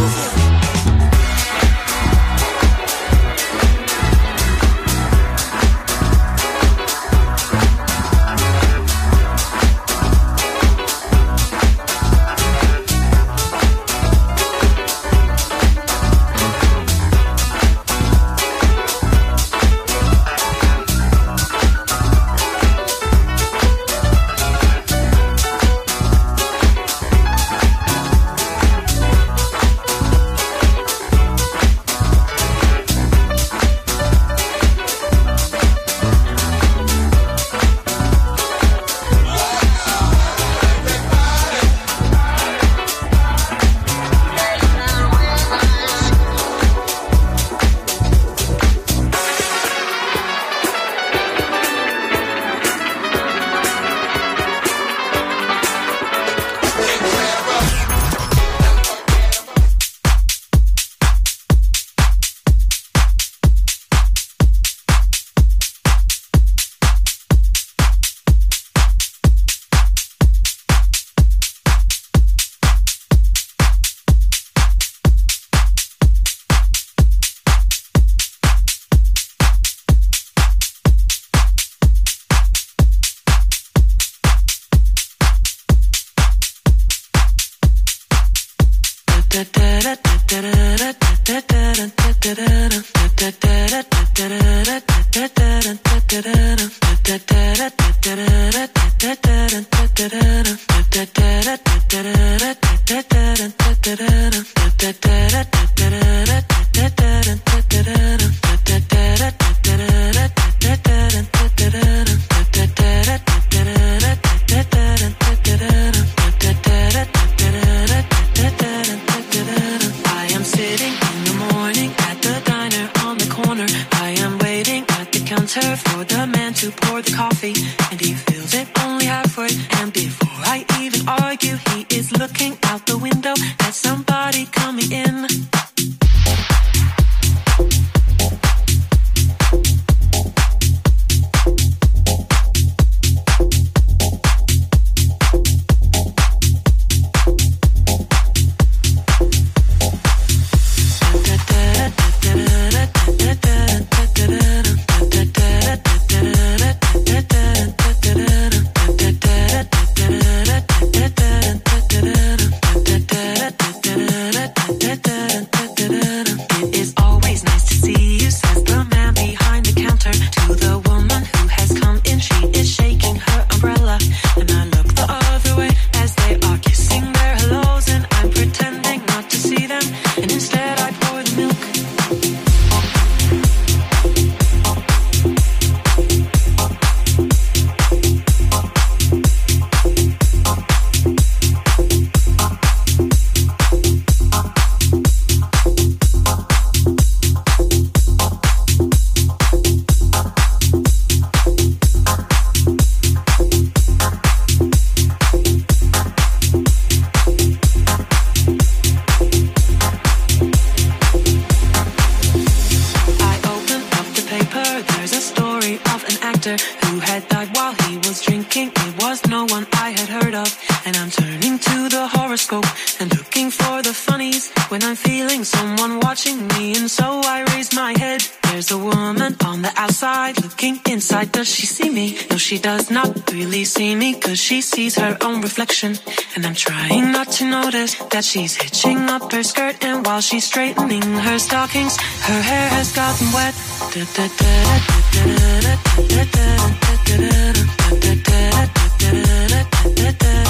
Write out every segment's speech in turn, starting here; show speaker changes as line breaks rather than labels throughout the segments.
Love.
no one I had heard of. And I'm turning to the horoscope and looking for the funnies when I'm feeling someone watching me. And so I raise my head. There's a woman on the outside looking inside. Does she see me? No, she does not really see me because she sees her own reflection. And I'm trying not to notice that she's hitching up her skirt. And while she's straightening her stockings, her hair has gotten wet da, da, da,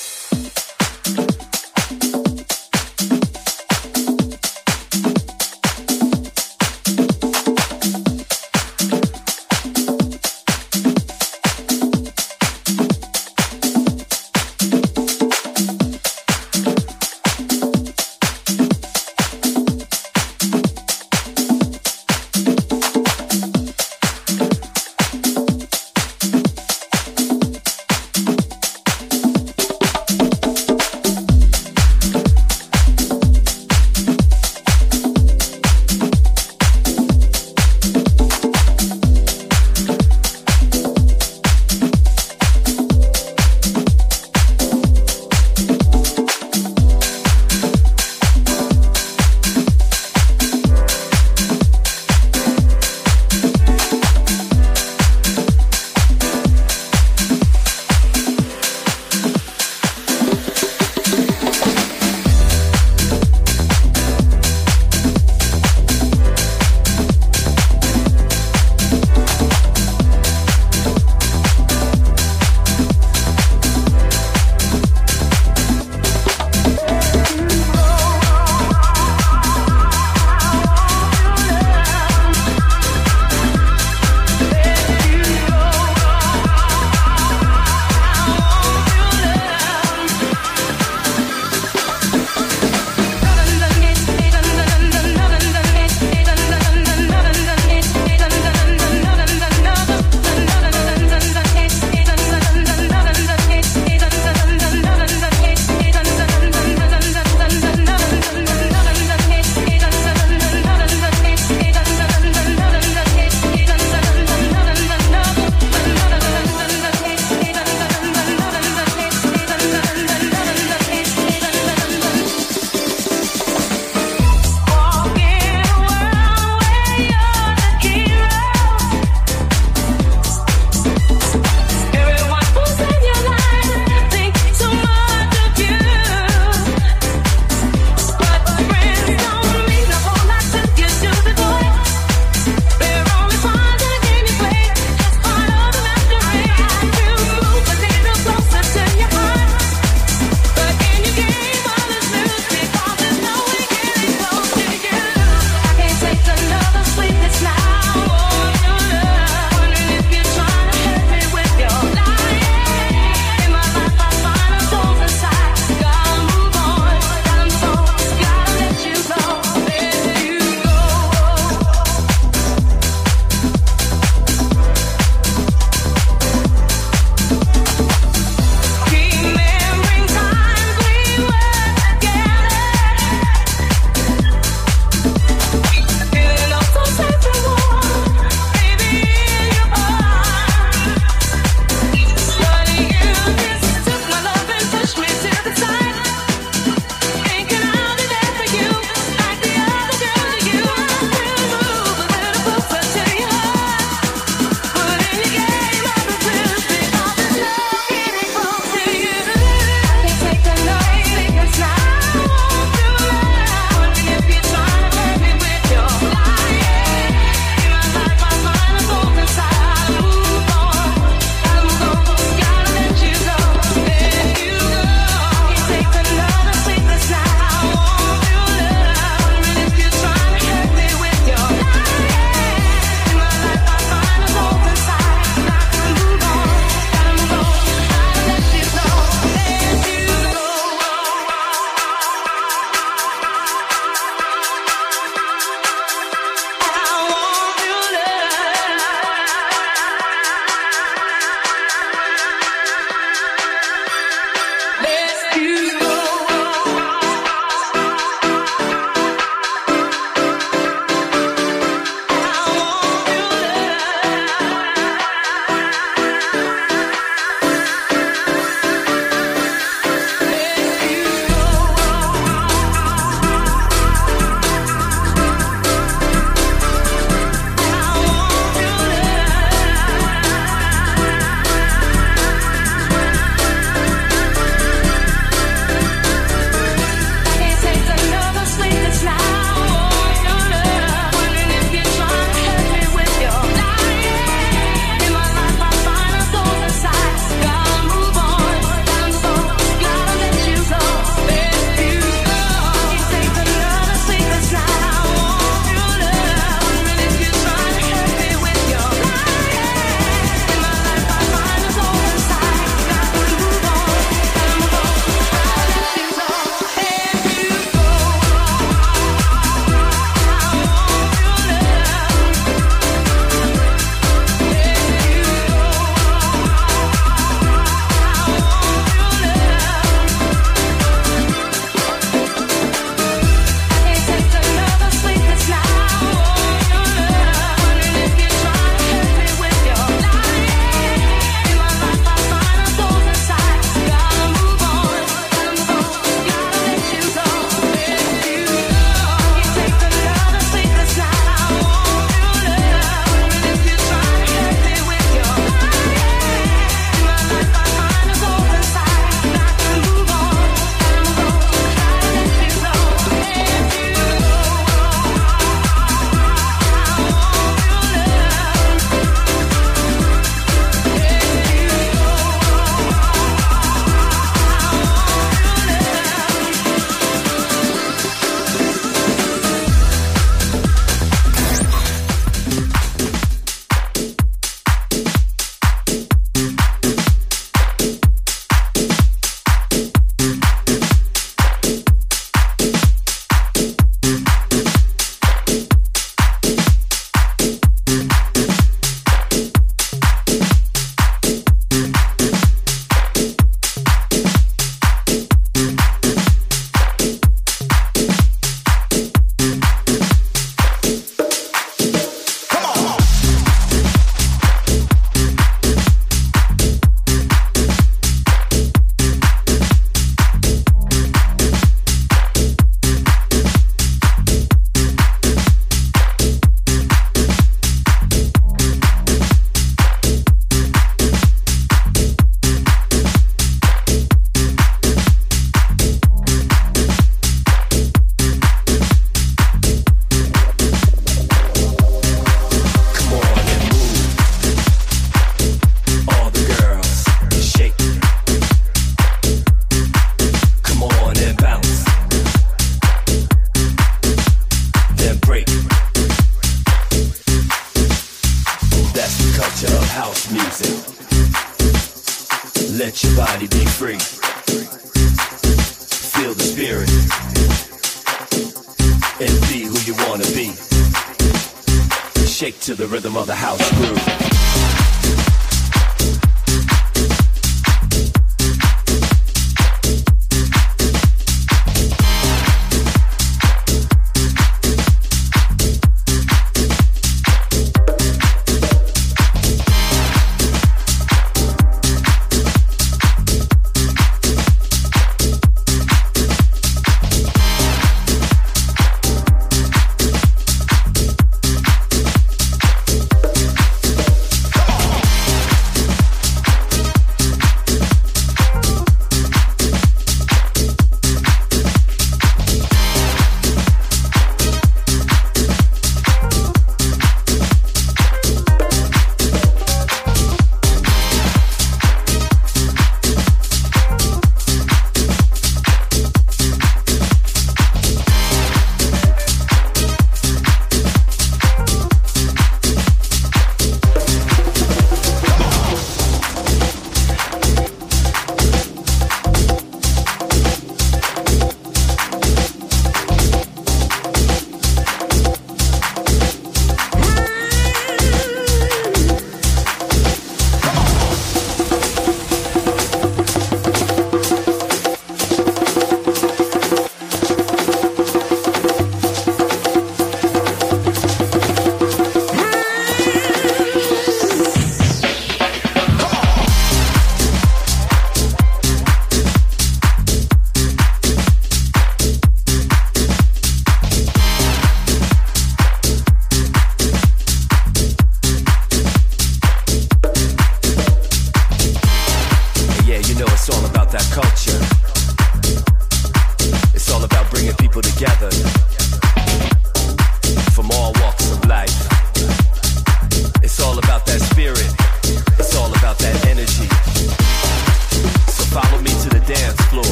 To the house music. Let your body be free. Feel the spirit. And be who you wanna be. Shake to the rhythm of the house groove.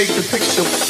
make the picture.